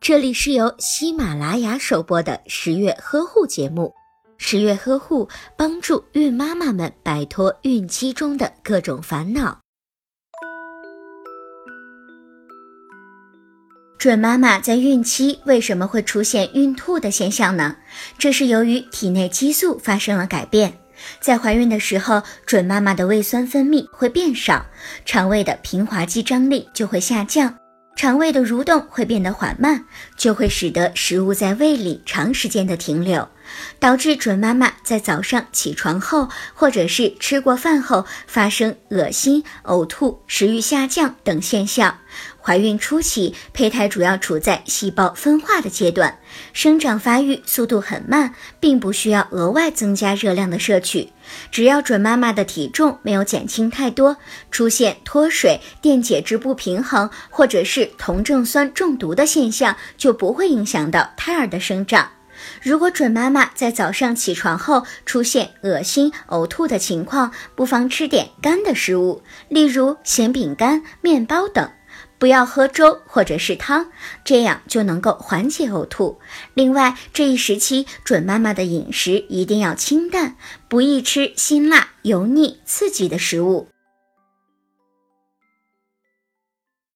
这里是由喜马拉雅首播的十月呵护节目。十月呵护帮助孕妈妈们摆脱孕期中的各种烦恼。准妈妈在孕期为什么会出现孕吐的现象呢？这是由于体内激素发生了改变。在怀孕的时候，准妈妈的胃酸分泌会变少，肠胃的平滑肌张力就会下降。肠胃的蠕动会变得缓慢，就会使得食物在胃里长时间的停留，导致准妈妈在早上起床后，或者是吃过饭后发生恶心、呕吐、食欲下降等现象。怀孕初期，胚胎主要处在细胞分化的阶段，生长发育速度很慢，并不需要额外增加热量的摄取。只要准妈妈的体重没有减轻太多，出现脱水、电解质不平衡或者是酮症酸中毒的现象，就不会影响到胎儿的生长。如果准妈妈在早上起床后出现恶心、呕吐的情况，不妨吃点干的食物，例如咸饼干、面包等。不要喝粥或者是汤，这样就能够缓解呕吐。另外，这一时期准妈妈的饮食一定要清淡，不宜吃辛辣、油腻、刺激的食物。